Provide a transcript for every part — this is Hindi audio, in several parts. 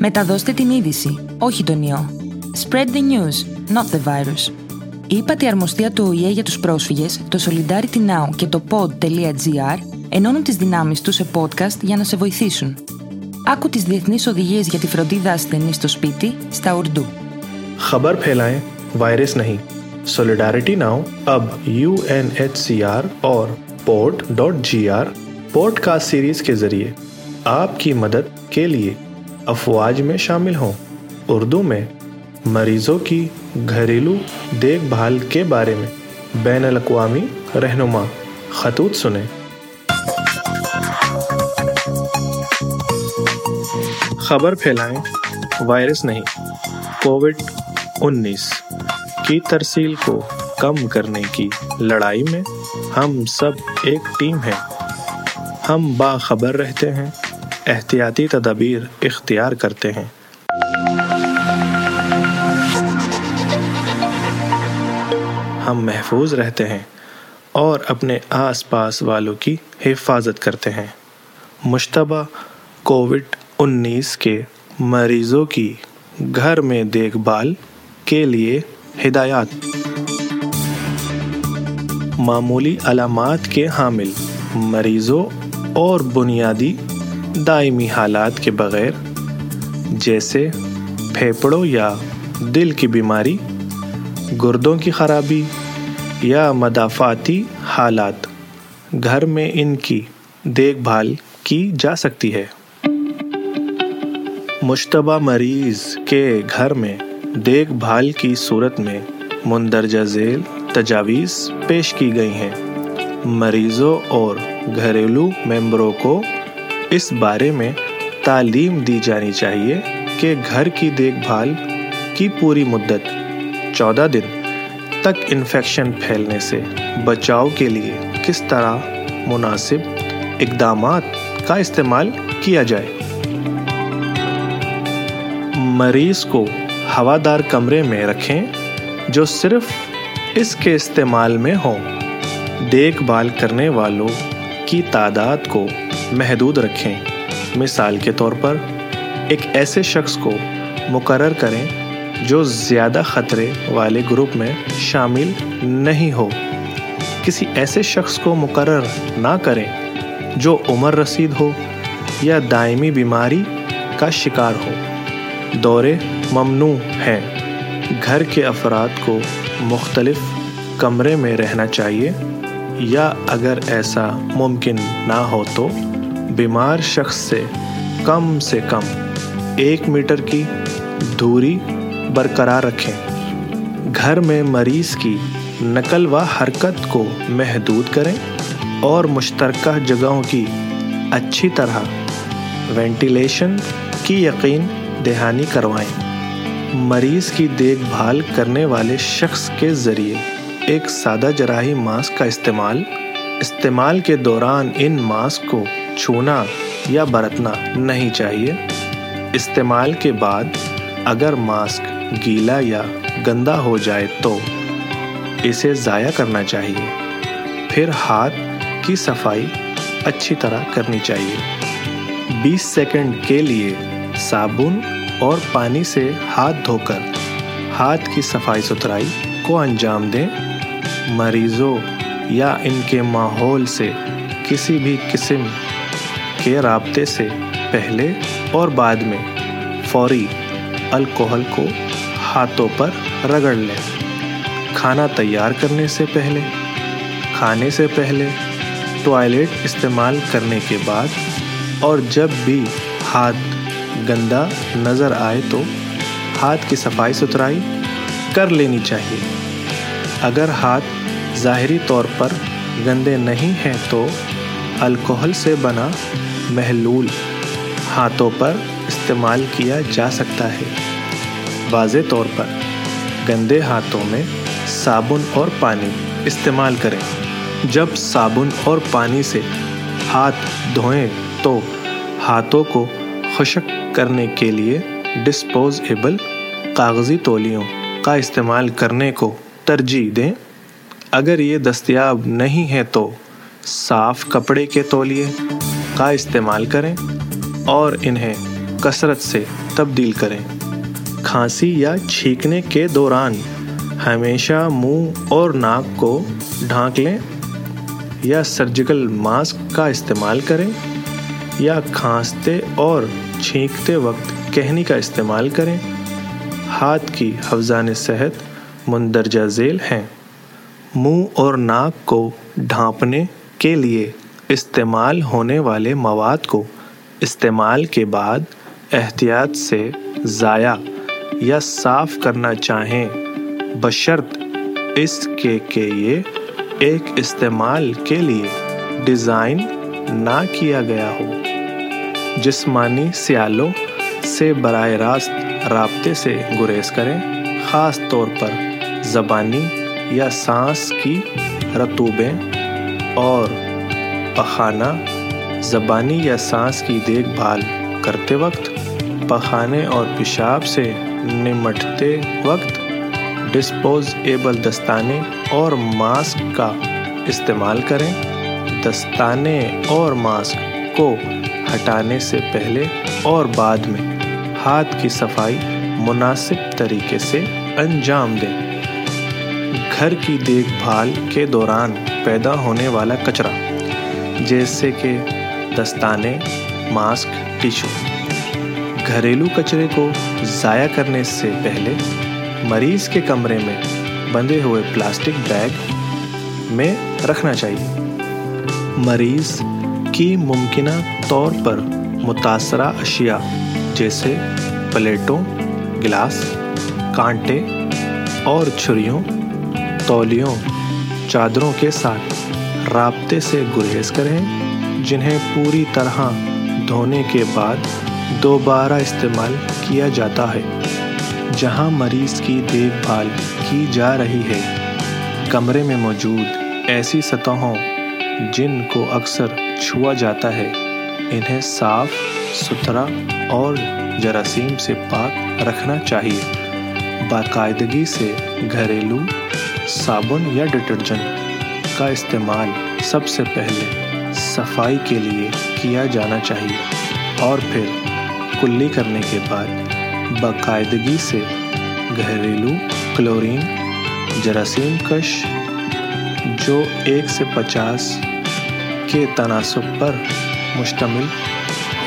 Μεταδώστε την είδηση, όχι τον ιό. Spread the news, not the virus. Η ύπατη αρμοστία του ΟΗΕ για τους πρόσφυγες, το Solidarity Now και το pod.gr ενώνουν τις δυνάμεις τους σε podcast για να σε βοηθήσουν. Άκου τις διεθνείς οδηγίες για τη φροντίδα ασθενή στο σπίτι στα Ουρντού. खबर फैलाएं वायरस नहीं सोलिडारिटी नाउ अब U N H C R और port dot G R podcast series के जरिए आपकी मदद के लिए अफवाज में शामिल हों। उर्दू में, मरीजों की घरेलू देखभाल के बारे में बैन अवी रहनुमा, खतूत सुने। खबर फैलाएँ, वायरस नहीं कोविड 19 की तरसील को कम करने की लड़ाई में हम सब एक टीम है। हम बाखबर रहते हैं। एहतियाती तदाबीर इख्तियार करते हैं। हम महफूज रहते हैं और अपने आस पास वालों की हिफाजत करते हैं। मुशतबा कोविड 19 के मरीज़ों की घर में देखभाल के लिए हिदायत। मामूली अलामात के हामिल मरीज़ों और बुनियादी दायमी हालात के बग़ैर, जैसे फेफड़ों या दिल की बीमारी, गुर्दों की खराबी या मदाफ़ाती हालात, घर में इनकी देखभाल की जा सकती है। मुशतबा मरीज़ के घर में देखभाल की सूरत में मंदरजा झेल तजावीज़ पेश की गई हैं। मरीज़ों और घरेलू मेंबरों को इस बारे में तालीम दी जानी चाहिए कि घर की देखभाल की पूरी मुद्दत 14 दिन तक इन्फेक्शन फैलने से बचाव के लिए किस तरह मुनासिब इकदाम का इस्तेमाल किया जाए। मरीज़ को हवादार कमरे में रखें जो सिर्फ़ इसके इस्तेमाल में हो। देखभाल करने वालों की तादाद को महदूद रखें। मिसाल के तौर पर, एक ऐसे शख्स को मुकर करें जो ज़्यादा ख़तरे वाले ग्रुप में शामिल नहीं हो। किसी ऐसे शख्स को मुकर्र ना करें जो उम्र रसीद हो या दायमी बीमारी का शिकार हो। दौरे ममनू हैं। घर के अफराद को मुख्तलिफ़ कमरे में रहना चाहिए या अगर ऐसा मुमकिन ना हो तो बीमार शख्स से कम से कम एक मीटर की दूरी बरकरार रखें। घर में मरीज़ की नकल व हरकत को महदूद करें और मुश्तरका जगहों की अच्छी तरह वेंटिलेशन की यकीन दहानी करवाएँ। मरीज़ की देखभाल करने वाले शख्स के ज़रिए एक सादा जराही मास्क का इस्तेमाल इस्तेमाल के दौरान इन मास्क को छूना या बरतना नहीं चाहिए। इस्तेमाल के बाद अगर मास्क गीला या गंदा हो जाए तो इसे ज़ाया करना चाहिए। फिर हाथ की सफ़ाई अच्छी तरह करनी चाहिए। 20 सेकंड के लिए साबुन और पानी से हाथ धोकर हाथ की सफ़ाई सुथराई को अंजाम दें। मरीज़ों या इनके माहौल से किसी भी किस्म के रबते से पहले और बाद में फौरी अल्कोहल को हाथों पर रगड़ लें। खाना तैयार करने से पहले, खाने से पहले, टॉयलेट इस्तेमाल करने के बाद और जब भी हाथ गंदा नज़र आए तो हाथ की सफ़ाई सुथराई कर लेनी चाहिए। अगर हाथ ज़ाहरी तौर पर गंदे नहीं हैं तो अल्कोहल से बना महलूल हाथों पर इस्तेमाल किया जा सकता है। वाज तौर पर गंदे हाथों में साबुन और पानी इस्तेमाल करें। जब साबुन और पानी से हाथ धोएँ तो हाथों को खुशक करने के लिए डिस्पोजेबल कागज़ी तोलियों का इस्तेमाल करने को तरजीह दें। अगर ये दस्तयाब नहीं है तो साफ़ कपड़े के तौलिए का इस्तेमाल करें और इन्हें कसरत से तब्दील करें। खांसी या छींकने के दौरान हमेशा मुँह और नाक को ढांक लें या सर्जिकल मास्क का इस्तेमाल करें या खांसते और छींकते वक्त कहनी का इस्तेमाल करें। हाथ की हफ्जान सेहत मंदरजा झेल हैं। मुँह और नाक को ढांपने के लिए इस्तेमाल होने वाले मवाद को इस्तेमाल के बाद एहतियात से ज़ाया या साफ़ करना चाहें। बशर्त इसके के ये एक इस्तेमाल के लिए डिज़ाइन ना किया गया हो। जिस्मानी सियालों से बरह रास्त रबते से गुरेज करें, ख़ास तौर पर ज़बानी या सांस की रतूबें और पखाना ज़बानी या सांस की देखभाल करते वक्त पखाने और पेशाब से निमटते वक्त डिस्पोजेबल दस्ताने और मास्क का इस्तेमाल करें। दस्ताने और मास्क को हटाने से पहले और बाद में हाथ की सफ़ाई मुनासिब तरीके से अंजाम दें। घर की देखभाल के दौरान पैदा होने वाला कचरा, जैसे कि दस्ताने, मास्क टिशू घरेलू कचरे को ज़ाया करने से पहले मरीज़ के कमरे में बंधे हुए प्लास्टिक बैग में रखना चाहिए। मरीज़ की मुमकिन तौर पर मुतासरा अशिया, जैसे प्लेटों, गिलास, कांटे और छुरियों, तौलियों चादरों के साथ रबते से गुरेज करें, जिन्हें पूरी तरह धोने के बाद दोबारा इस्तेमाल किया जाता है, जहाँ मरीज़ की देखभाल की जा रही है। कमरे में मौजूद ऐसी सतहों, जिनको अक्सर छुआ जाता है, इन्हें साफ़, सुथरा और जरासीम से पाक रखना चाहिए। बाकायदगी से घरेलू साबुन या डिटर्जेंट का इस्तेमाल सबसे पहले सफ़ाई के लिए किया जाना चाहिए और फिर कुल्ली करने के बाद बाकायदगी से घरेलू क्लोरीन, जरासीम कश, जो एक से पचास के तनासब पर मुश्तमिल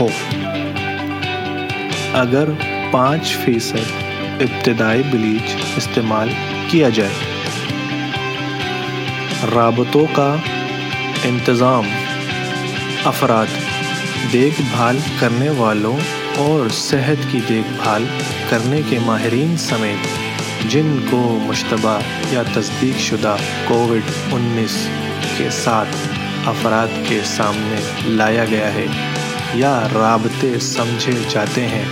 हो। अगर पाँच फ़ीसद इब्तदाई ब्लीच इस्तेमाल किया जाए रबतों का इंतज़ाम। अफराद, देखभाल करने वालों और सेहत की देखभाल करने के माहरीन समेत, जिनको मुशतबा या तस्दीक शुदा कोविड 19 के साथ अफराद के सामने लाया गया है या रबते समझे जाते हैं,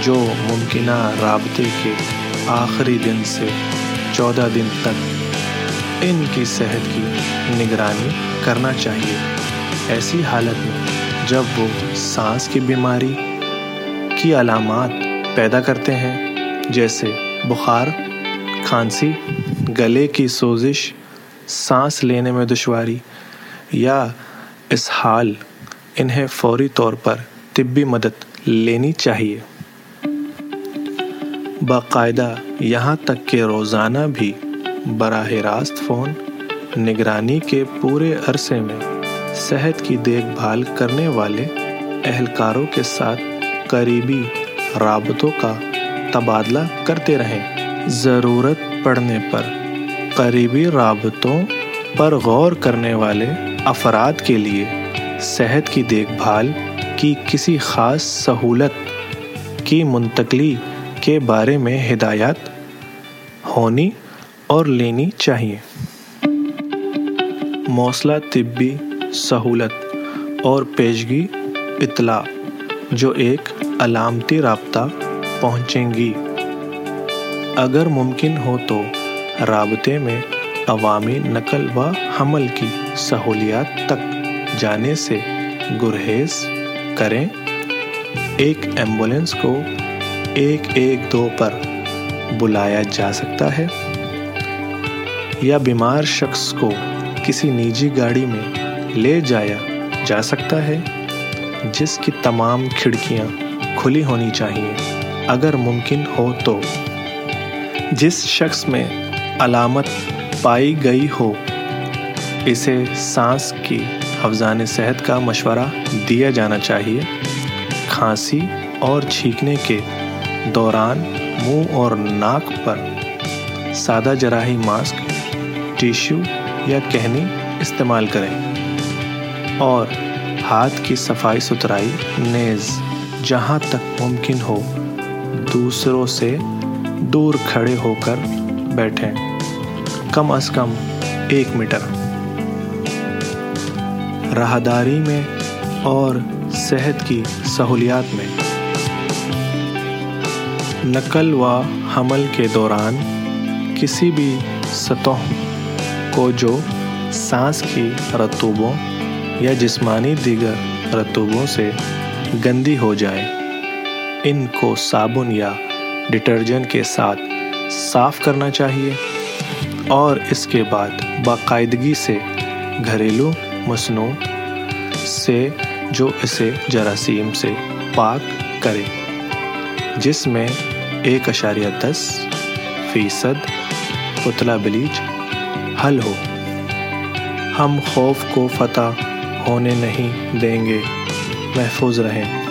जो मुमकिन रबते के आखिरी दिन से चौदह दिन तक इनकी सेहत की निगरानी करना चाहिए। ऐसी हालत में जब वो सांस की बीमारी की अलामत पैदा करते हैं, जैसे बुखार, खांसी, गले की सोजिश, सांस लेने में दुश्वारी, या इस हाल इन्हें फौरी तौर पर तिब्बी मदद लेनी चाहिए। बाकायदा यहाँ तक कि रोज़ाना भी बराह रास्त फ़ोन, निगरानी के पूरे अरसे में सेहत की देखभाल करने वाले एहलकारों के साथ करीबी रबतों का तबादला करते रहें। ज़रूरत पड़ने पर करीबी रबतों पर गौर करने वाले अफराद के लिए सेहत की देखभाल की किसी ख़ास सहूलत की मुंतकली के बारे में हिदायत होनी और लेनी चाहिए। मौसला, तिब्बी सहूलत और पेशगी इतला जो एक अलामती रबता पहुँचेंगी। अगर मुमकिन हो तो रबते में अवामी नकल व हमल की सहूलियात तक जाने से गुरहेज करें। एक एंबुलेंस को एक एक दो पर बुलाया जा सकता है। या बीमार शख्स को किसी निजी गाड़ी में ले जाया जा सकता है, जिसकी तमाम खिड़कियाँ खुली होनी चाहिए। अगर मुमकिन हो तो। जिस शख्स में अलामत पाई गई हो, इसे सांस की अफजान सेहत का मशवरा दिया जाना चाहिए। खांसी और छींकने के दौरान मुँह और नाक पर सादा जराही मास्क टिश्यू या कहनी इस्तेमाल करें। और हाथ की सफ़ाई सुथराई नेज़, जहाँ तक मुमकिन हो, दूसरों से दूर खड़े होकर बैठें। कम अज़ कम एक मीटर। राहदारी में और सेहत की सहूलियात में। नकल व हमल के दौरान किसी भी सतह को जो सांस की रतूबों या जिस्मानी दिगर रतूबों से गंदी हो जाए, इनको साबुन या डिटर्जेंट के साथ साफ़ करना चाहिए और इसके बाद बाकायदगी से घरेलू मसनू से जो इसे जरासीम से पाक करे, जिसमें एक अशारिया दस फ़ीसद पुतला ब्लीच हल हो हम खौफ को फतह होने नहीं देंगे महफूज रहें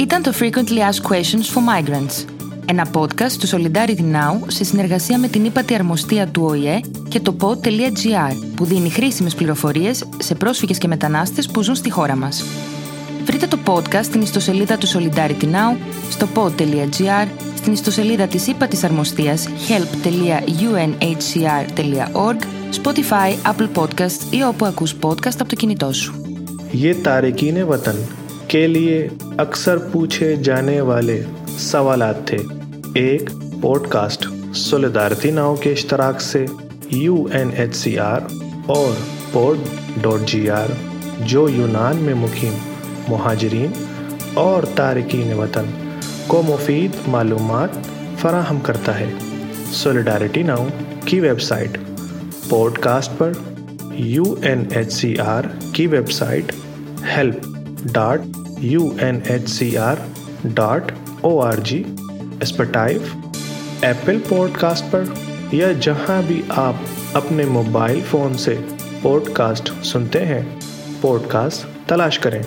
Ήταν το Frequently Asked Questions for Migrants, ένα podcast του Solidarity Now σε συνεργασία με την ύπατη αρμοστία του ΟΗΕ και το pod.gr που δίνει χρήσιμες πληροφορίες σε πρόσφυγες και μετανάστες που ζουν στη χώρα μας. Βρείτε το podcast στην ιστοσελίδα του Solidarity Now, στο pod.gr, στην ιστοσελίδα της ύπατης αρμοστίας help.unhcr.org, Spotify, Apple Podcasts ή όπου ακούς podcast από το κινητό σου. ये तारकिन वतन के लिए अक्सर पूछे जाने वाले सवालात थे एक पॉडकास्ट सोलिदारिटी नाव के इश्तराक से U N H C R और पोड डॉट जी आर जो यूनान में मुकीम महाजरीन और तारकिन वतन को मुफीद मालूम फराहम करता है। सोलिडारिटी नाउ की वेबसाइट। पॉडकास्ट पर U N H C R की website help dot U N H C R dot O R G Spotify Apple podcast पर या जहाँ भी आप अपने मोबाइल फ़ोन से पॉडकास्ट सुनते हैं पॉडकास्ट तलाश करें।